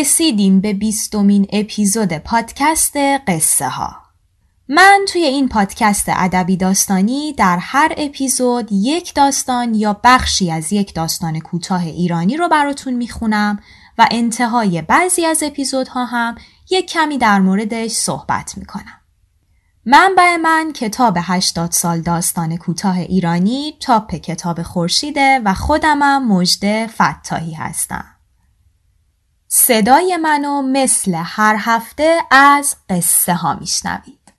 رسیدیم به بیستمین اپیزود پادکست قصه ها. من توی این پادکست ادبی داستانی در هر اپیزود یک داستان یا بخشی از یک داستان کوتاه ایرانی رو براتون می‌خونم و انتهای بعضی از اپیزودها هم یک کمی در موردش صحبت می‌کنم. منبع من کتاب 80 سال داستان کوتاه ایرانی چاپ کتاب خورشیده و خودمم مجده فتاحی هستم. صدای منو مثل هر هفته از قصه ها میشنوید.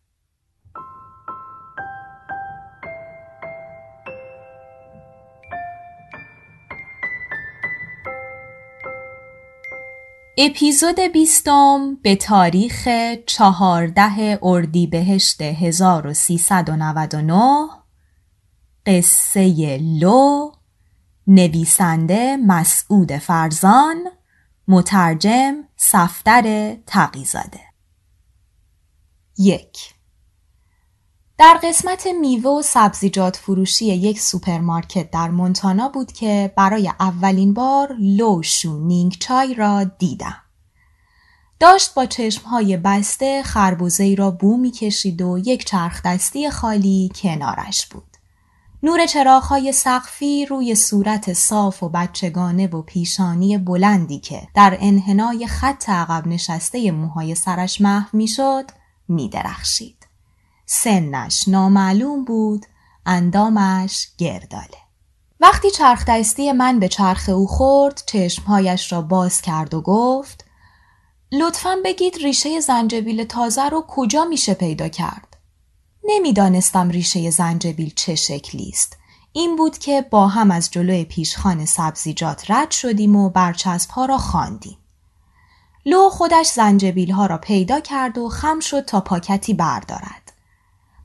اپیزود بیستم به تاریخ چهارده اردیبهشت 1399 قصه لو نویسنده مسعود فرزان مترجم صفدر تقیزاده یک در قسمت میوه و سبزیجات فروشی یک سوپرمارکت در مونتانا بود که برای اولین بار لوشو نینگ چای را دیدم. داشت با چشمهای بسته خربوزه را بو می‌کشید و یک چرخ دستی خالی کنارش بود. نور چراغهای سقفی روی صورت صاف و بچگانه و پیشانی بلندی که در انحنای خط عقب نشسته موهای سرش محو می‌شد میدرخشید. سنش نامعلوم بود، اندامش گرداله. وقتی چرخ دستی من به چرخ او خورد، چشمهایش را باز کرد و گفت لطفا بگید ریشه زنجبیل تازه رو کجا میشه پیدا کرد؟ نمی‌دانستم ریشه زنجبیل چه شکلی است. این بود که با هم از جلوی پیشخان سبزیجات رد شدیم و برچسب ها را خواندیم. لو خودش زنجبیل ها را پیدا کرد و خم شد تا پاکتی بردارد.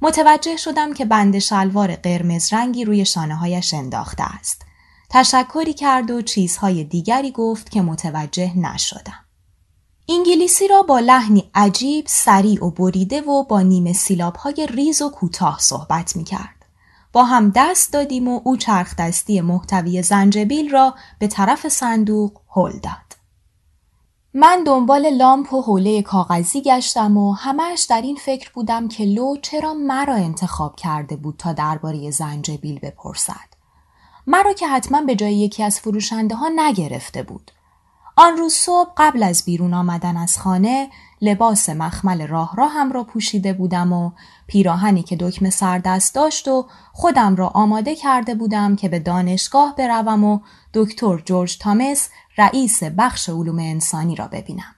متوجه شدم که بند شلوار قرمز رنگی روی شانه هایش انداخته است. تشکری کرد و چیزهای دیگری گفت که متوجه نشدم. انگلیسی را با لحنی عجیب، سریع و بریده و با نیمه سیلاب های ریز و کوتاه صحبت می کرد. با هم دست دادیم و او چرخ دستی محتوی زنجبیل را به طرف صندوق هل داد. من دنبال لامپ و حوله کاغذی گشتم و همش در این فکر بودم که لو چرا مرا انتخاب کرده بود تا درباره زنجبیل بپرسد. مرا که حتما به جای یکی از فروشنده ها نگرفته بود. آن روز صبح قبل از بیرون آمدن از خانه لباس مخمل راه راهم را پوشیده بودم و پیراهنی که دکمه سردست داشت و خودم را آماده کرده بودم که به دانشگاه بروم و دکتر جورج تامس رئیس بخش علوم انسانی را ببینم.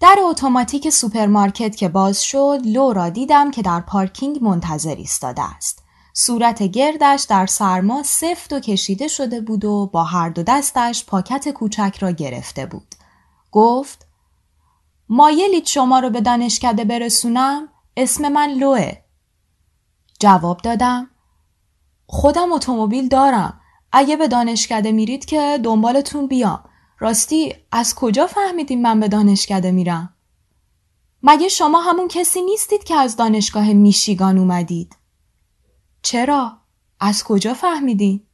در اتوماتیک سوپرمارکت که باز شد لو را دیدم که در پارکینگ منتظر ایستاده است. صورت گردش در سرما سفت و کشیده شده بود و با هر دو دستش پاکت کوچک را گرفته بود. گفت مایلید شما رو به دانشکده برسونم؟ اسم من لوه. جواب دادم خودم اتومبیل دارم. اگه به دانشکده میرید که دنبالتون بیام. راستی از کجا فهمیدیم من به دانشکده میرم؟ مگه شما همون کسی نیستید که از دانشگاه میشیگان اومدید؟ چرا؟ از کجا فهمیدی؟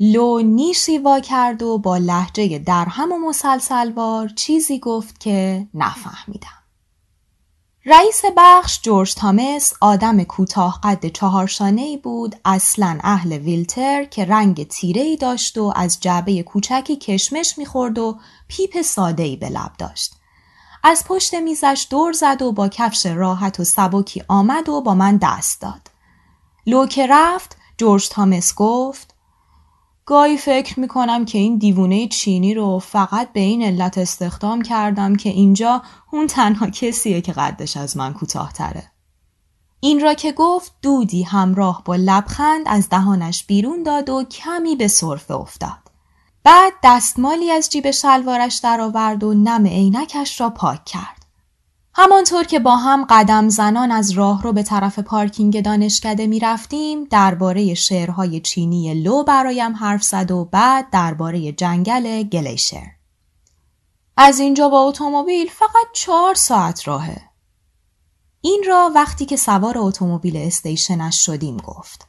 لو نیشی وا کرد و با لحجه درهم و مسلسلوار چیزی گفت که نفهمیدم. رئیس بخش جورج تامس آدم کوتاه قد چهارشانه ای بود اصلا اهل ویلتر که رنگ تیره ای داشت و از جعبه کوچکی کشمش می‌خورد و پیپ ساده ای به لب داشت. از پشت میزش دور زد و با کفش راحت و سبکی آمد و با من دست داد. لو که رفت جورج تامس گفت گاهی فکر می‌کنم که این دیوونه چینی رو فقط به این علت استخدام کردم که اینجا اون تنها کسیه که قدش از من کوتاهتره. این را که گفت دودی همراه با لبخند از دهانش بیرون داد و کمی به صرفه افتاد. بعد دستمالی از جیب شلوارش درآورد و نم عینکش را پاک کرد. همانطور که با هم قدم زنان از راه رو به طرف پارکینگ دانشکده می رفتیم درباره شعرهای چینی لو برایم حرف زد و بعد درباره جنگل گلیشر. از اینجا با اتومبیل فقط چهار ساعت راهه. این را وقتی که سوار اتومبیل استیشنش شدیم گفت.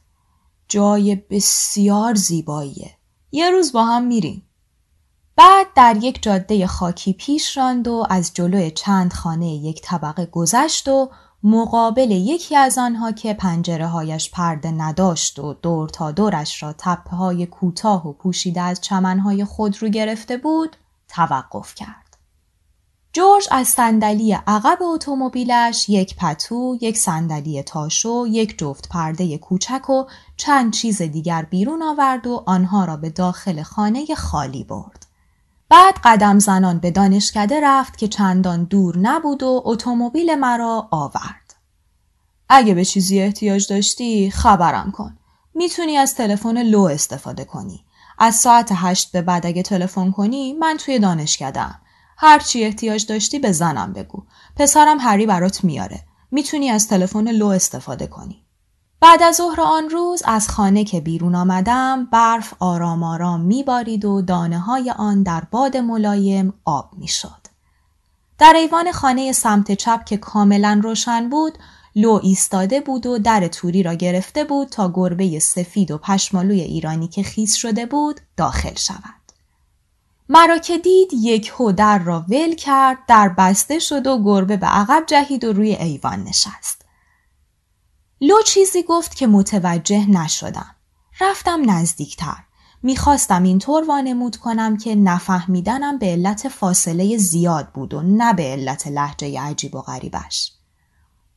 جای بسیار زیباییه. یه روز با هم میریم. بعد در یک جاده خاکی پیش راند و از جلوی چند خانه یک طبقه گذشت و مقابل یکی از آنها که پنجره هایش پرده نداشت و دور تا دورش را تپه های کوتاه و پوشیده از چمنهای خود رو گرفته بود توقف کرد. جورج از صندلی عقب اتومبیلش یک پتو، یک صندلی تاشو، یک جفت پرده کوچک و چند چیز دیگر بیرون آورد و آنها را به داخل خانه خالی برد. بعد قدم زنان به دانشکده رفت که چندان دور نبود و اتومبیل مرا آورد. اگه به چیزی احتیاج داشتی خبرم کن. می‌تونی از تلفن لو استفاده کنی. از ساعت هشت به بعد اگه تلفن کنی من توی دانشکدهام. هر چی احتیاج داشتی به زنم بگو. پسرم هری برات میاره. می‌تونی از تلفن لو استفاده کنی. بعد از ظهر آن روز از خانه که بیرون آمدم برف آرام آرام میبارید و دانه های آن در باد ملایم آب می‌شد. در ایوان خانه سمت چپ که کاملا روشن بود لو ایستاده بود و در توری را گرفته بود تا گربه سفید و پشمالوی ایرانی که خیس شده بود داخل شود. مرا که دید یک هو در را ول کرد در بسته شد و گربه به عقب جهید و روی ایوان نشست. لو چیزی گفت که متوجه نشدم. رفتم نزدیکتر. می‌خواستم اینطور وانمود کنم که نفهمیدنم به علت فاصله زیاد بود و نه به علت لحجه عجیب و غریبش.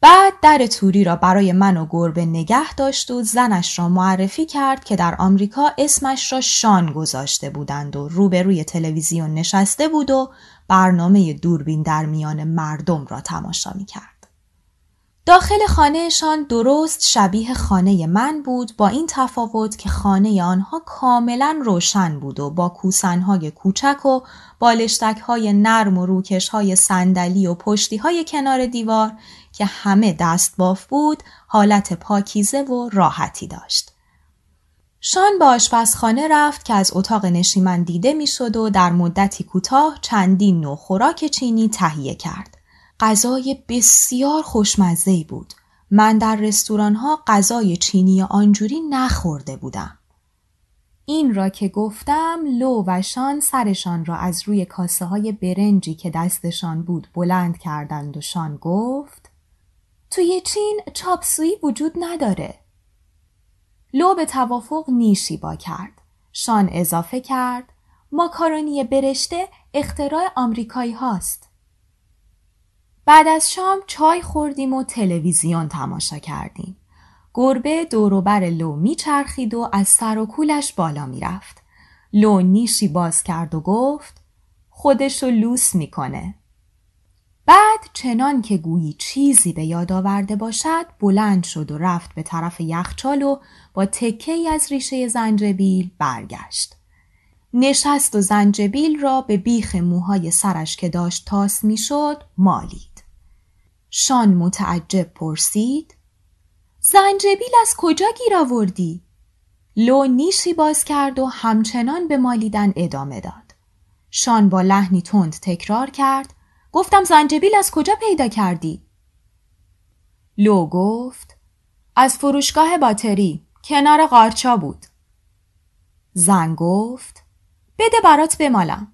بعد در توری را برای من و گربه نگه داشت و زنش را معرفی کرد که در آمریکا اسمش را شان گذاشته بودند و روبروی تلویزیون نشسته بود و برنامه دوربین در میان مردم را تماشا می کرد. داخل خانهشان درست شبیه خانه من بود با این تفاوت که خانه آنها کاملا روشن بود و با کوسنهای کوچک و بالشتکهای نرم و روکشهای صندلی و پشتیهای کنار دیوار که همه دست باف بود حالت پاکیزه و راحتی داشت. شان به آشپزخانه رفت که از اتاق نشیمن دیده می‌شد و در مدتی کوتاه چندین نوع خوراک چینی تهیه کرد. غذای بسیار خوشمزه بود. من در رستوران ها غذای چینی آنجوری نخورده بودم. این را که گفتم لو و شان سرشان را از روی کاسه های برنجی که دستشان بود بلند کردند و شان گفت توی چین چاپسویی وجود نداره. لو به توافق نیشی با کرد. شان اضافه کرد ماکارونی برشته اختراع آمریکایی هاست. بعد از شام چای خوردیم و تلویزیون تماشا کردیم. گربه دوروبر لو میچرخید و از سر و کولش بالا می‌رفت. لو نیشی باز کرد و گفت خودشو لوس می‌کنه. بعد چنان که گویی چیزی به یاد آورده باشد بلند شد و رفت به طرف یخچال و با تکه از ریشه زنجبیل برگشت. نشست و زنجبیل را به بیخ موهای سرش که داشت تاس می‌شد مالید. شان متعجب پرسید زنجبیل از کجا گیر آوردی؟ لو نیشی باز کرد و همچنان به مالیدن ادامه داد. شان با لحنی تند تکرار کرد گفتم زنجبیل از کجا پیدا کردی؟ لو گفت از فروشگاه باتری کنار قارچا بود. زن گفت بده برات بمالم.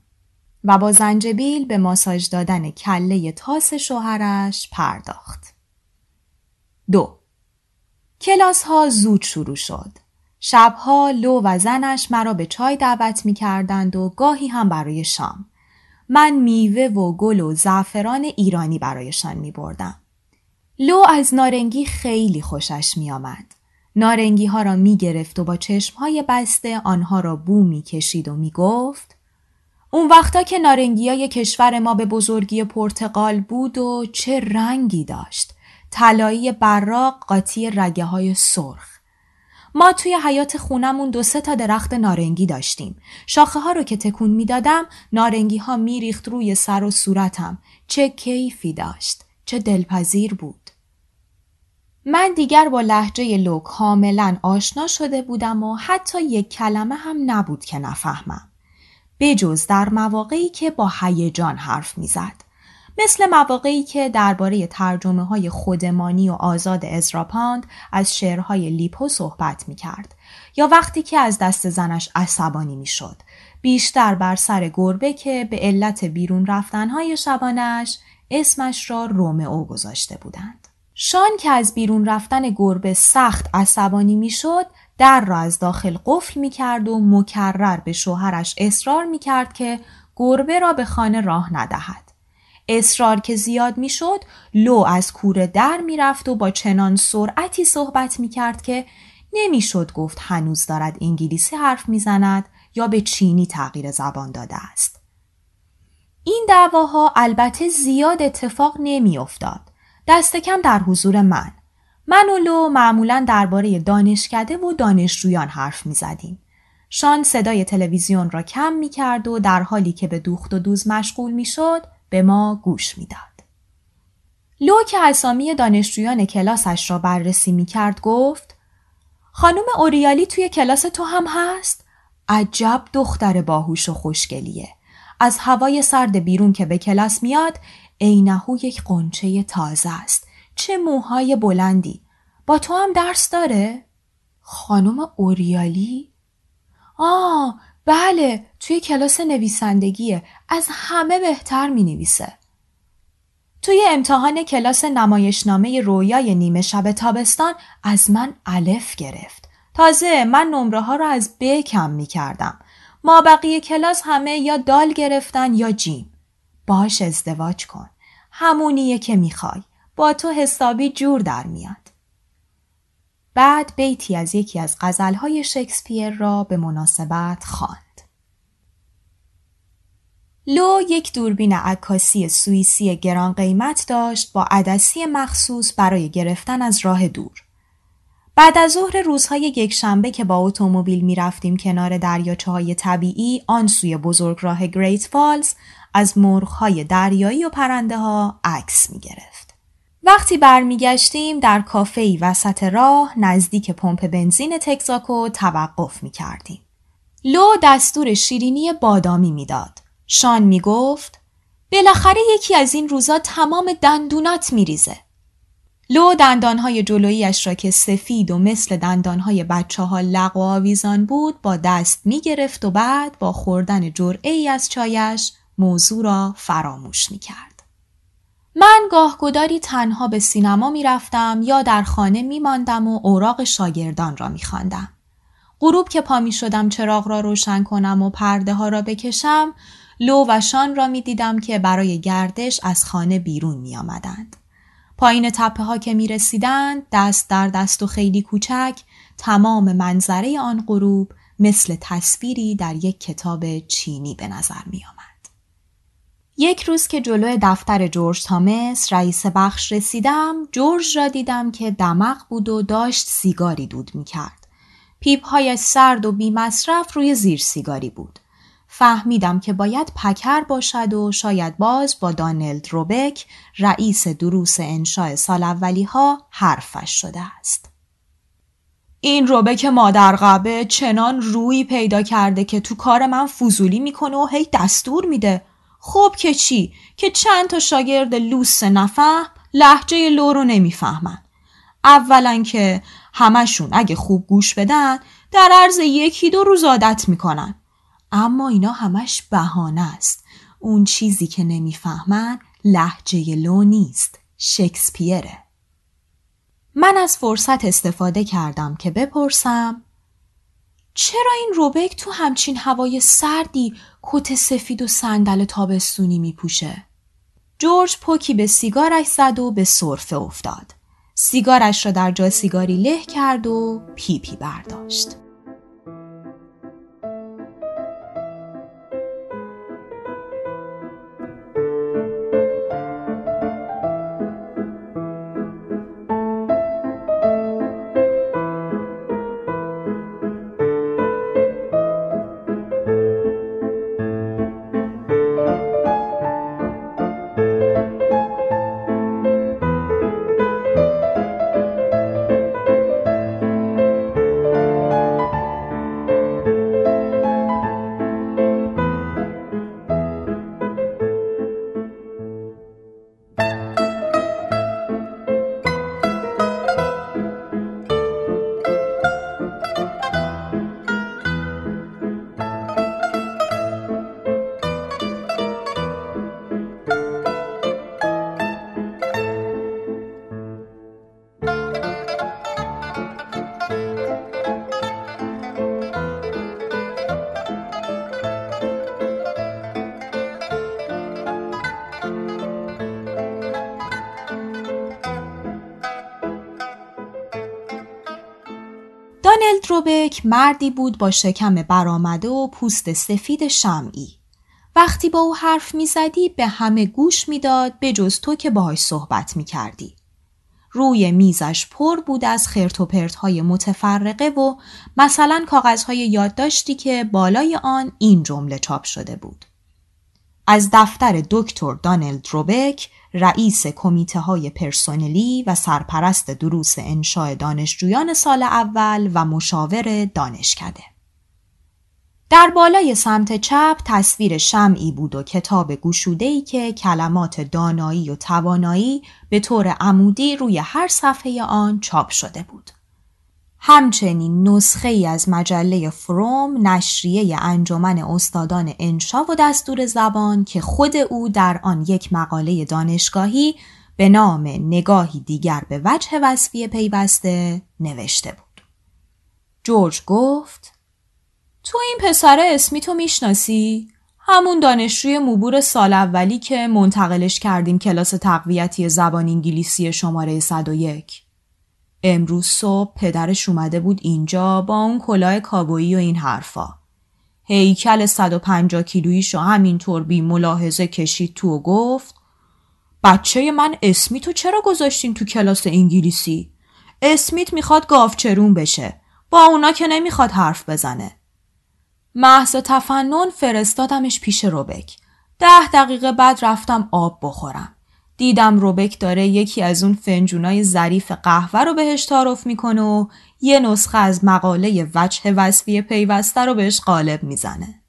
و با زنجبیل به ماساژ دادن کله تاس شوهرش پرداخت. دو کلاس ها زود شروع شد. شبها لو و زنش مرا به چای دعوت می کردند و گاهی هم برای شام. من میوه و گل و زعفران ایرانی برایشان می بردم. لو از نارنگی خیلی خوشش می آمد. نارنگی ها را می گرفت و با چشم های بسته آنها را بو می کشید و می گفت اون وقتا که نارنگی های کشور ما به بزرگی پرتغال بود و چه رنگی داشت طلایی براق قاطی رگه های سرخ ما توی حیات خونمون دو سه تا درخت نارنگی داشتیم. شاخه ها رو که تکون می‌دادم نارنگی ها میریخت روی سر و صورتم. چه کیفی داشت. چه دلپذیر بود. من دیگر با لحجه لو کاملا آشنا شده بودم و حتی یک کلمه هم نبود که نفهمم. بجز در مواقعی که با هیجان حرف می‌زد. مثل مواقعی که درباره ترجمه های خودمانی و آزاد ازراپاند از شعرهای لیپو صحبت می کرد یا وقتی که از دست زنش عصبانی می شد. بیشتر بر سر گربه که به علت بیرون رفتنهای شبانش اسمش را رومئو گذاشته بودند. شان که از بیرون رفتن گربه سخت عصبانی می‌شد در را از داخل قفل می کرد و مکرر به شوهرش اصرار می کرد که گربه را به خانه راه ندهد. اصرار که زیاد می‌شد لو از کوره در می‌رفت و با چنان سرعتی صحبت می‌کرد که نمی‌شد گفت هنوز دارد انگلیسی حرف می‌زند یا به چینی تغییر زبان داده است. این دعواها البته زیاد اتفاق نمیافتاد. دست کم در حضور من. من و لو معمولا درباره دانشکده و دانشجویان حرف می زدیم. شان صدای تلویزیون را کم می کرد و در حالی که به دوخت و دوز مشغول می شد به ما گوش می‌داد. لو که اسامی دانشجویان کلاسش را بررسی می کرد گفت خانم اوریالی توی کلاس تو هم هست؟ عجب دختر باهوش و خوشگلیه. از هوای سرد بیرون که به کلاس میاد عینهو یک قنچه تازه است. چه موهای بلندی. با تو هم درس داره؟ خانم اوریالی؟ آه بله توی کلاس نویسندگیه از همه بهتر می نویسه. توی امتحان کلاس نمایشنامه رویای نیمه شب تابستان از من الف گرفت. تازه من نمره ها رو از ب کم می کردم. ما بقیه کلاس همه یا دال گرفتن یا جیم. باش ازدواج کن. همونیه که می‌خوای. با تو حسابی جور در میاد. بعد بیتی از یکی از غزلهای شکسپیر را به مناسبت خواند. لو یک دوربین عکاسی سوئیسی گران قیمت داشت با عدسی مخصوص برای گرفتن از راه دور. بعد از ظهر روزهای یک شنبه که با اتومبیل می رفتیم کنار دریاچه های طبیعی آن سوی بزرگ راه گریت فالز از مرغ دریایی و پرنده ها عکس می گرفت. وقتی برمیگشتیم در کافه وسط راه نزدیک پمپ بنزین تکزاکو توقف می کردیم. لو دستور شیرینی بادامی می‌داد. شان می گفت بالاخره یکی از این روزا تمام دندونات میریزه. لو دندانهای جلویش را که سفید و مثل دندانهای بچه ها لق و آویزان بود با دست می گرفت و بعد با خوردن جرعه ای از چایش موضوع را فراموش می کرد. من گاهگداری تنها به سینما می رفتم یا در خانه می ماندم و اوراق شاگردان را می خواندم. غروب که پا می شدم چراغ را روشن کنم و پرده ها را بکشم لو و شان را می دیدم که برای گردش از خانه بیرون می آمدند. پایین تپه ها که می رسیدند دست در دست و خیلی کوچک تمام منظره آن غروب مثل تصویری در یک کتاب چینی به نظر می آمد. یک روز که جلو دفتر جورج تامس رئیس بخش رسیدم جورج را دیدم که دمق بود و داشت سیگاری دود می کرد. پیپ سرد و بی مصرف روی زیر سیگاری بود. فهمیدم که باید پکر باشد و شاید باز با دانلد روبک رئیس دروس انشاء سال اولی ها حرفش شده است. این روبک مادر قبه چنان روی پیدا کرده که تو کار من فضولی می‌کنه و هی دستور میده خب که چی؟ که چند تا شاگرد لوس نفهم لحجه لو رو نمی‌فهمن. اولا که همشون اگه خوب گوش بدن در عرض یکی دو روز عادت می‌کنن. اما اینا همش بهانه است. اون چیزی که نمی‌فهمن لحجه لو نیست. شکسپیره. من از فرصت استفاده کردم که بپرسم چرا این روبک تو همچین هوای سردی کت سفید و صندل تابستونی میپوشه؟ جورج پوکی به سیگارش زد و به صرفه افتاد. سیگارش را در جا سیگاری له کرد و پیپی برداشت. روبک مردی بود با شکم برآمده و پوست سفید شمعی. وقتی با او حرف می‌زدی به همه گوش می‌داد به جز تو که باهاش صحبت می‌کردی. روی میزش پر بود از خرت و های متفرقه و مثلا کاغذهای یادداشتی که بالای آن این جمله چاپ شده بود. از دفتر دکتر دانلد روبک رئیس کمیته های پرسونلی و سرپرست دروس انشاء دانشجویان سال اول و مشاور دانشکده. در بالای سمت چپ تصویر شمعی بود و کتاب گشودهی که کلمات دانایی و توانایی به طور عمودی روی هر صفحه آن چاپ شده بود. همچنین نسخه ای از مجله فروم نشریه انجمن استادان انشا و دستور زبان که خود او در آن یک مقاله دانشگاهی به نام نگاهی دیگر به وجه وصفی پیوسته نوشته بود. جورج گفت تو این پسر اسمی تو می‌شناسی؟ همون دانشجوی مبور سال اولی که منتقلش کردیم کلاس تقویتی زبان انگلیسی شماره 101. امروز صبح پدرش اومده بود اینجا با اون کلاه کابویی و این حرفا. هیکل 150 کیلویش و همینطور بی ملاحظه کشید تو و گفت بچه من اسمی تو چرا گذاشتین تو کلاس انگلیسی؟ اسمیت می‌خواد گافچرون بشه. با اونا که نمی‌خواد حرف بزنه. محض تفنن فرستادمش پیش روبک. ده دقیقه بعد رفتم آب بخورم. دیدم روبک داره یکی از اون فنجونای ظریف قهوه رو بهش تعارف می‌کنه و یه نسخه از مقاله وجه وصفی پیوسته رو بهش قالب می‌زنه.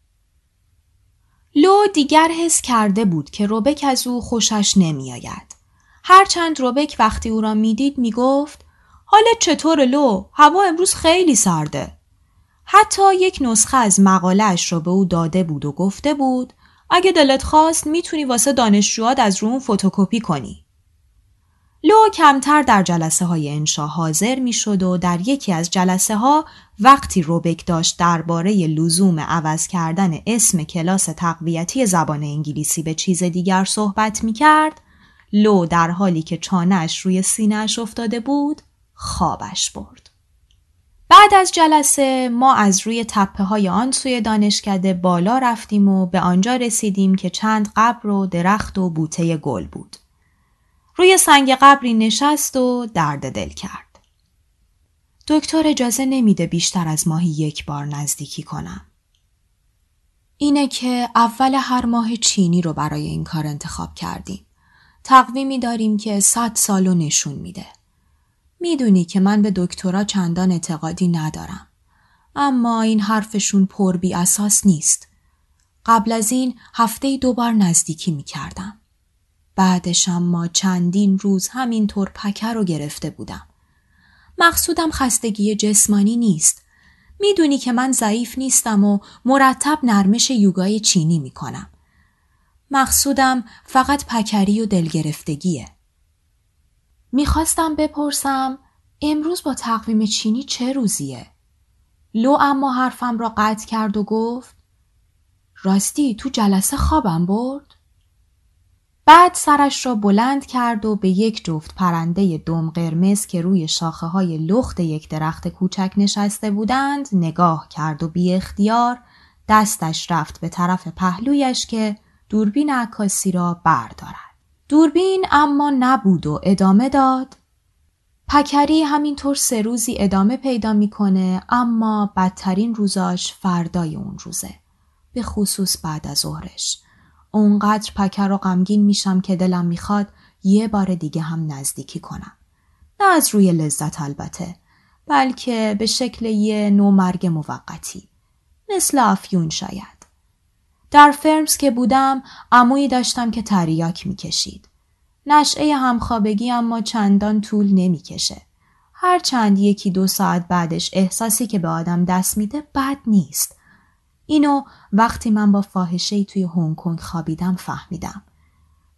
لو دیگر حس کرده بود که روبک از او خوشش نمیآید. هرچند روبک وقتی او را می‌دید می‌گفت حالت چطور لو؟ هوا امروز خیلی سرده. حتی یک نسخه از مقالهش را به او داده بود و گفته بود اگه دلت خواست می‌تونی واسه دانشجوات از روم فتوکپی کنی. لو کمتر در جلسه های انشا حاضر می شد و در یکی از جلسه ها وقتی روبک داشت درباره لزوم عوض کردن اسم کلاس تقویتی زبان انگلیسی به چیز دیگر صحبت می کرد لو در حالی که چانش روی سینهش افتاده بود خوابش برد. بعد از جلسه ما از روی تپه های آن سوی دانشکده بالا رفتیم و به آنجا رسیدیم که چند قبر و درخت و بوته گل بود. روی سنگ قبری نشست و درد دل کرد. دکتر اجازه نمیده بیشتر از ماهی یک بار نزدیکی کنم. اینه که اول هر ماه چینی رو برای این کار انتخاب کردیم. تقویمی داریم که صد سالو نشون میده. می‌دونی که من به دکترا چندان اعتقادی ندارم. اما این حرفشون پر بی اساس نیست. قبل از این هفته دوبار نزدیکی می کردم. بعدش اما چندین روز همینطور پکر رو گرفته بودم. مقصودم خستگی جسمانی نیست. می‌دونی که من ضعیف نیستم و مرتب نرمش یوگای چینی می کنم. مقصودم فقط پکری و دلگرفتگیه. می‌خواستم بپرسم امروز با تقویم چینی چه روزیه؟ لو اما حرفم را قطع کرد و گفت راستی تو جلسه خوابم برد؟ بعد سرش را بلند کرد و به یک جفت پرنده دم قرمز که روی شاخه های لخت یک درخت کوچک نشسته بودند نگاه کرد و بی اختیار دستش رفت به طرف پهلویش که دوربین عکاسی را بردارد. دوربین اما نبود و ادامه داد. پکری همینطور سه روزی ادامه پیدا می‌کنه اما بدترین روزاش فردای اون روزه به خصوص بعد از ظهرش. اونقدر پکر و غمگین میشم که دلم می‌خواد یه بار دیگه هم نزدیکی کنم. نه از روی لذت البته بلکه به شکل یه مرگ موقتی. مثل افیون شاید. در فرمز که بودم عمویی داشتم که تریاک می‌کشید. نشعه همخوابگی اما چندان طول نمی‌کشه. هر چند یکی دو ساعت بعدش احساسی که به آدم دست میده بد نیست. اینو وقتی من با فاحشه توی هنگ کنگ خوابیدم فهمیدم.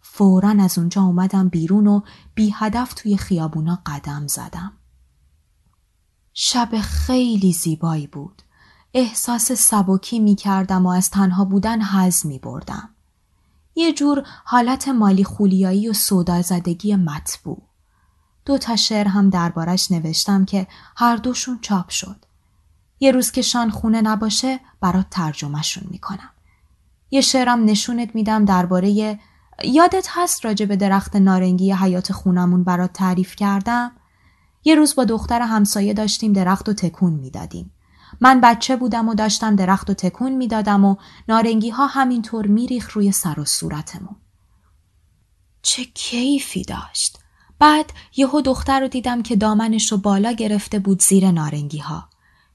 فورا از اونجا اومدم بیرون و بی هدف توی خیابونا قدم زدم. شب خیلی زیبایی بود. احساس سبکی می کردم و از تنها بودن حز می بردم. یه جور حالت مالی خولیایی و سودا زدگی مطبوع. دو تا شعر هم دربارش نوشتم که هر دوشون چاپ شد. یه روز که شان خونه نباشه برات ترجمهشون می‌کنم. یه شعرم نشونت میدم درباره یادت هست راجع به درخت نارنگی حیات خونمون برات تعریف کردم؟ یه روز با دختر همسایه داشتیم درخت و تکون می‌دادیم. من بچه بودم و داشتم درخت و تکون می‌دادم و نارنگی ها همینطور میریخ روی سر و صورتمون. چه کیفی داشت. بعد یهو دختر رو دیدم که دامنش رو بالا گرفته بود زیر نارنگی ها.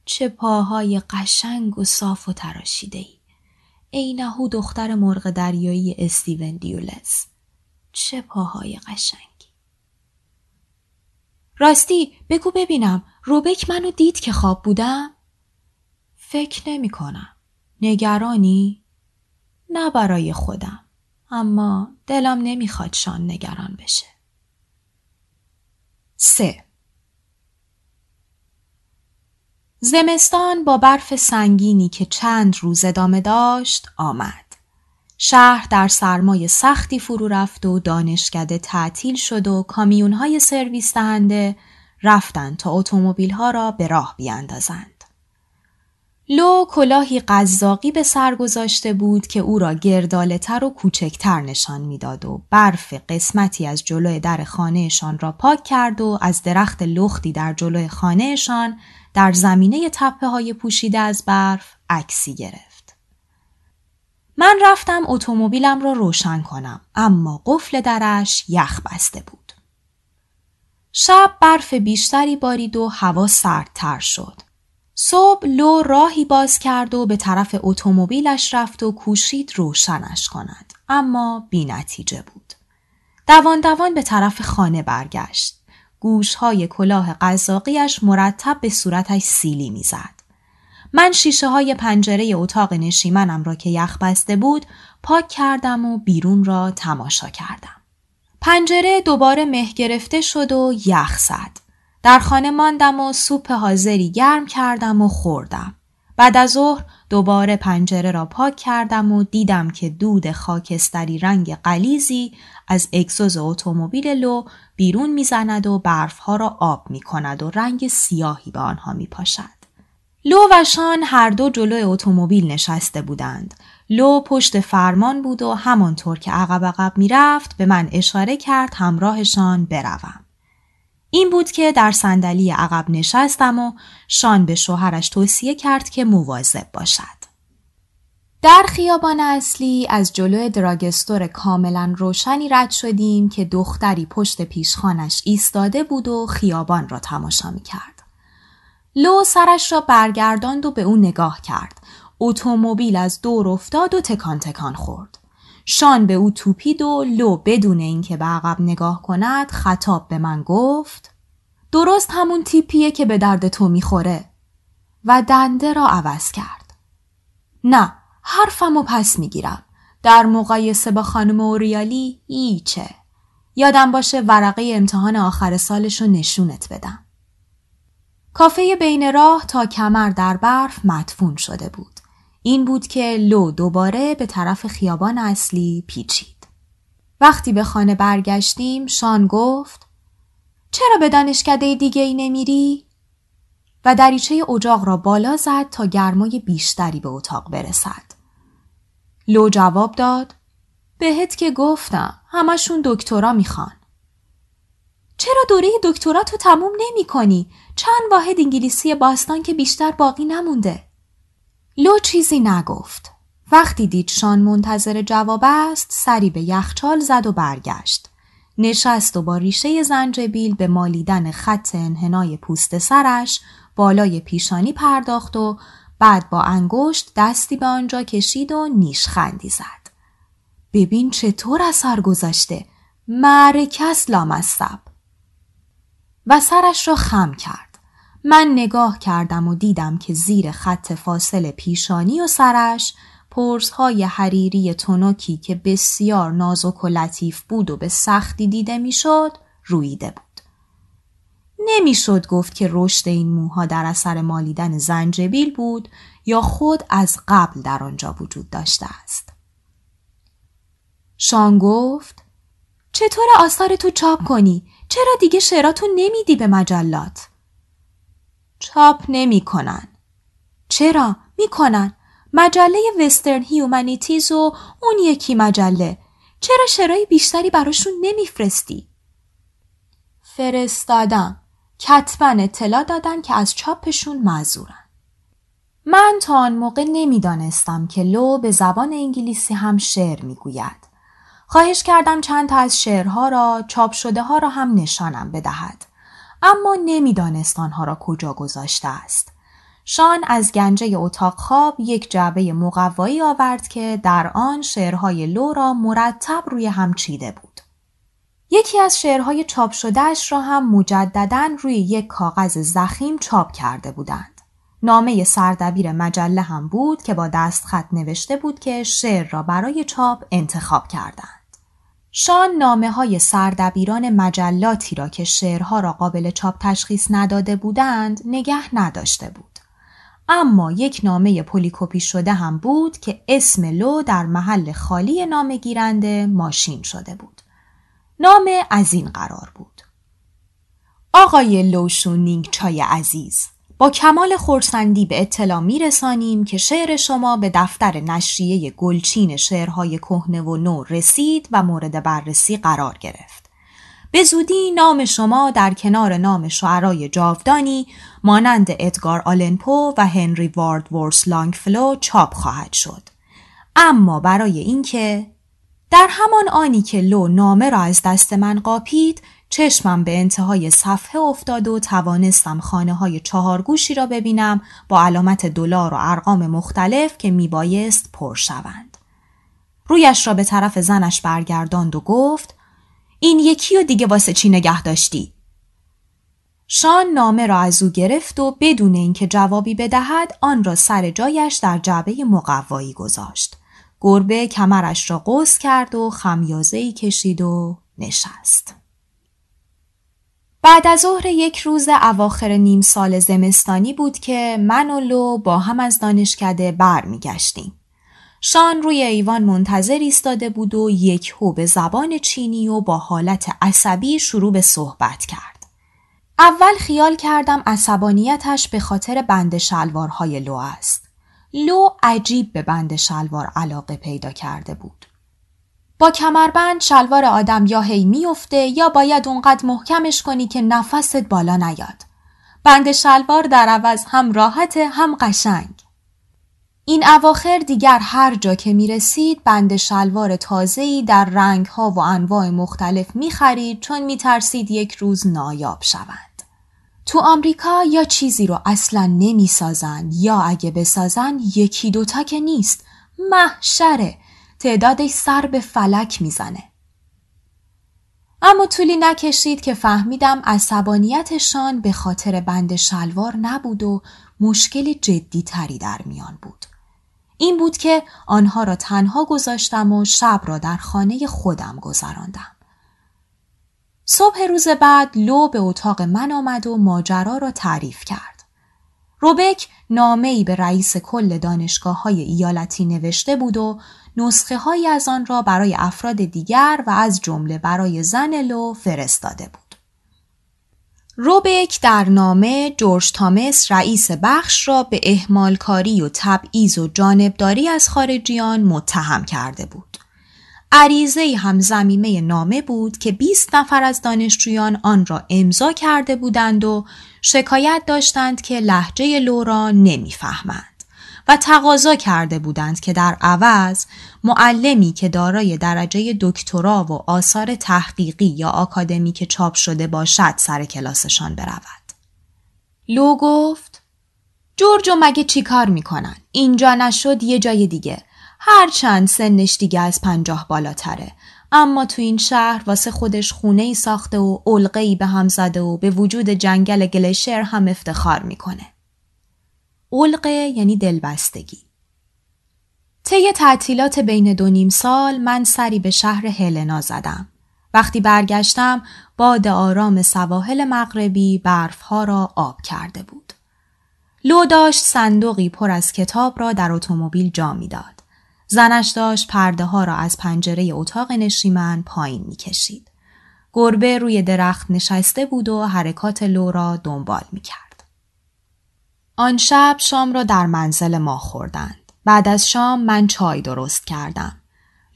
چه پاهای قشنگ و صاف و تراشیده ای. اینهو دختر مرغ دریایی استیون دیولس. چه پاهای قشنگی. راستی بگو ببینم روبک منو دید که خواب بودم؟ فکر نمی کنم. نگرانی؟ نه برای خودم. اما دلم نمی‌خواد شان نگران بشه. سه زمستان با برف سنگینی که چند روز ادامه داشت آمد. شهر در سرمای سختی فرو رفت و دانشکده تعطیل شد و کامیونهای سرویس دهنده رفتند تا اتومبیل ها را به راه بیاندازند. لو کلاهی قزاقی به سر گذاشته بود که او را گردالتر و کوچکتر نشان می‌داد و برف قسمتی از جلوی در خانهشان را پاک کرد و از درخت لختی در جلوی خانهشان در زمینه تپه های پوشیده از برف عکسی گرفت. من رفتم اتومبیلم را روشن کنم اما قفل درش یخ بسته بود. شب برف بیشتری بارید و هوا سردتر شد. صبح لو راهی باز کرد و به طرف اتومبیلش رفت و کوشید روشنش کند اما بی نتیجه بود. دوان دوان به طرف خانه برگشت. گوشهای کلاه قزاقیش مرتب به صورتش سیلی می‌زد. من شیشه های پنجره اتاق نشیمنم را که یخ بسته بود پاک کردم و بیرون را تماشا کردم. پنجره دوباره مه گرفته شد و یخ زد. در خانه ماندم و سوپ حاضری گرم کردم و خوردم. بعد از ظهر دوباره پنجره را پاک کردم و دیدم که دود خاکستری رنگ قلیزی از اگزوز اتومبیل لو بیرون می‌زند و برفها را آب می کند و رنگ سیاهی به آنها می پاشد. لو و شان هر دو جلوی اتومبیل نشسته بودند. لو پشت فرمان بود و همانطور که عقب عقب می‌رفت به من اشاره کرد همراهشان بروم. این بود که در صندلی عقب نشستم و شان به شوهرش توصیه کرد که مواظب باشد. در خیابان اصلی از جلوی دراگستور کاملا روشنی رد شدیم که دختری پشت پیشخانش ایستاده بود و خیابان را تماشا می کرد. لو سرش را برگرداند و به او نگاه کرد. اتومبیل از دور افتاد و تکان تکان خورد. شان به او توپید و لو بدون اینکه به عقب نگاه کند خطاب به من گفت درست همون تیپیه که به درد تو می‌خوره. و دنده را عوض کرد. نه حرفم و پس می‌گیرم. در مقایسه با خانم اوریالی ایچه. یادم باشه ورقه امتحان آخر سالش رو نشونت بدم. کافه بین راه تا کمر در برف مدفون شده بود. این بود که لو دوباره به طرف خیابان اصلی پیچید. وقتی به خانه برگشتیم شان گفت چرا به دانشکده دیگه ای نمیری؟ و دریچه اجاق را بالا زد تا گرمای بیشتری به اتاق برسد. لو جواب داد بهت که گفتم همشون دکترا می‌خوان. چرا دوره دکترا تو تموم نمی کنی؟ چند واحد انگلیسی باستان که بیشتر باقی نمونده؟ لو چیزی نگفت. وقتی دید شان منتظر جواب است سری به یخچال زد و برگشت. نشست و با ریشه زنجبیل به مالیدن خط انحنای پوست سرش بالای پیشانی پرداخت و بعد با انگشت دستی به آنجا کشید و نیشخندی زد. ببین چطور اثر گذاشته. معرکس لامصب. و سرش را خم کرد. من نگاه کردم و دیدم که زیر خط فاصل پیشانی و سرش های حریری تنوکی که بسیار نازک و لطیف بود و به سختی دیده می‌شد رویده بود. نمی‌شد گفت که رشد این موها در اثر مالیدن زنجبیل بود یا خود از قبل در آنجا وجود داشته است. شان گفت چطور آثار تو چاپ کنی؟ چرا دیگه شعراتو نمیدی به مجلات؟ چاپ نمی کنن. چرا؟ می‌کنن. مجله وسترن هیومانیتیز و اون یکی مجله. چرا شرای بیشتری براشون نمیفرستی؟ فرستادم. کتبا اطلاع دادن که از چاپشون معذورن. من تا آن موقع نمی‌دانستم که لو به زبان انگلیسی هم شعر می‌گوید. خواهش کردم چند تا از شعرها را چاپ شده ها را هم نشانم بدهد. اما نمی‌دانست آنها را کجا گذاشته است. شان از گنجه اتاق خواب یک جعبه مقوایی آورد که در آن شعرهای لو را مرتب روی هم چیده بود. یکی از شعرهای چاپ شدهش را هم مجددا روی یک کاغذ زخیم چاپ کرده بودند. نامه سردبیر مجله هم بود که با دست خط نوشته بود که شعر را برای چاپ انتخاب کردند. شان نامه های سردبیران مجلاتی را که شعرها را قابل چاپ تشخیص نداده بودند نگه نداشته بود. اما یک نامه پولیکوپی شده هم بود که اسم لو در محل خالی نامه گیرنده ماشین شده بود. نامه از این قرار بود. آقای لوشونینگ چای عزیز با کمال خورسندی به اطلاع می رسانیم که شعر شما به دفتر نشریه گلچین شعرهای کهنه و نو رسید و مورد بررسی قرار گرفت. به زودی نام شما در کنار نام شعرای جاودانی مانند ادگار آلنپو و هنری وارد ورس لانگفلو چاپ خواهد شد. اما برای اینکه در همان آنی که لو نامه را از دست من قاپید چشمم به انتهای صفحه افتاد و توانستم خانه های چهارگوشی را ببینم با علامت دلار و ارقام مختلف که میبایست پر شوند. رویش را به طرف زنش برگرداند و گفت این یکی و دیگه واسه چی نگه داشتی؟ شان نامه را از او گرفت و بدون اینکه جوابی بدهد آن را سر جایش در جعبه مقوایی گذاشت. گربه کمرش را قوس کرد و خمیازهی کشید و نشست. بعد ظهر یک روز اواخر نیم سال زمستانی بود که من و لو با هم از دانشکده بر می گشتیم. شان روی ایوان منتظر ایستاده بود و یک هو به زبان چینی و با حالت عصبی شروع به صحبت کرد. اول خیال کردم عصبانیتش به خاطر بند شلوارهای لو است. لو عجیب به بند شلوار علاقه پیدا کرده بود. با کمربند شلوار آدم یا هی میفته یا باید اونقدر محکمش کنی که نفست بالا نیاد. بند شلوار در عوض هم راحت هم قشنگ. این اواخر دیگر هر جا که می رسید بند شلوار تازه‌ای در رنگها و انواع مختلف می خرید چون می ترسید یک روز نایاب شوند. تو آمریکا یا چیزی رو اصلا نمی سازن یا اگه بسازن یکی دوتا که نیست محشره تعدادش سر به فلک می‌زنه. اما طولی نکشید که فهمیدم عصبانیتشان به خاطر بند شلوار نبود و مشکل جدی تری در میان بود. این بود که آنها را تنها گذاشتم و شب را در خانه خودم گذراندم. صبح روز بعد لو به اتاق من آمد و ماجرا را تعریف کرد. روبک نامه ای به رئیس کل دانشگاه های ایالتی نوشته بود و نسخه های از آن را برای افراد دیگر و از جمله برای زن لو فرستاده بود. روبک در نامه جورج تامس رئیس بخش را به احمالکاری و تبعیض و جانبداری از خارجیان متهم کرده بود. عریضه هم زمیمه نامه بود که 20 نفر از دانشجویان آن را امضا کرده بودند و شکایت داشتند که لحجه لو را نمی‌فهمند. و تقاضا کرده بودند که در عوض معلمی که دارای درجه دکترا و آثار تحقیقی یا آکادمیک چاپ شده باشد سر کلاسشان برود. لو گفت جورجو مگه چی کار می‌کنن؟ اینجا نشد یه جای دیگه. هرچند سنش دیگه از پنجاه بالاتره. اما تو این شهر واسه خودش خونه ای ساخته و علقه ای به هم زده و به وجود جنگل گلیشر هم افتخار می‌کنه. علقه یعنی دلبستگی. طی تعطیلات بین دو نیم سال من سری به شهر هلنا زدم. وقتی برگشتم باد آرام سواحل مغربی برفها را آب کرده بود. لو داشت صندوقی پر از کتاب را در اتومبیل جا می‌داد. زنش داشت پرده ها را از پنجره اتاق نشیمن پایین می‌کشید. گربه روی درخت نشسته بود و حرکات لو را دنبال می‌کرد. آن شب شام را در منزل ما خوردند. بعد از شام من چای درست کردم.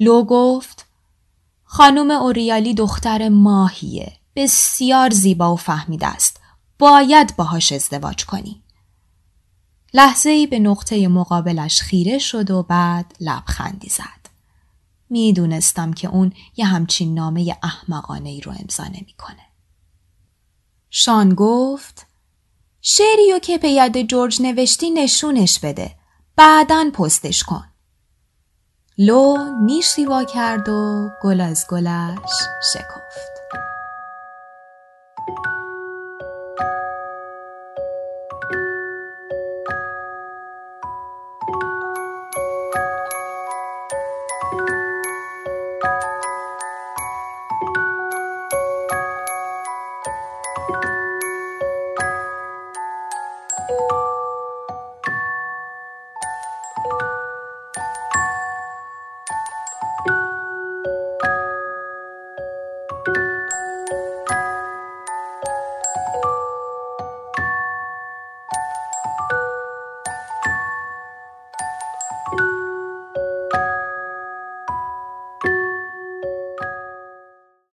لو گفت خانم اوریالی دختر ماهیه. بسیار زیبا و فهمیده است. باید باهاش ازدواج کنی. لحظه ای به نقطه مقابلش خیره شد و بعد لبخندی زد. می‌دونستم که اون یه همچین نامه احمقانه ای رو امضا نمی‌کنه. شان گفت شعری و که به ید جورج نوشتی نشونش بده. بعدا پستش کن. لو نیشی وا کرد و گل از گلش شکفت.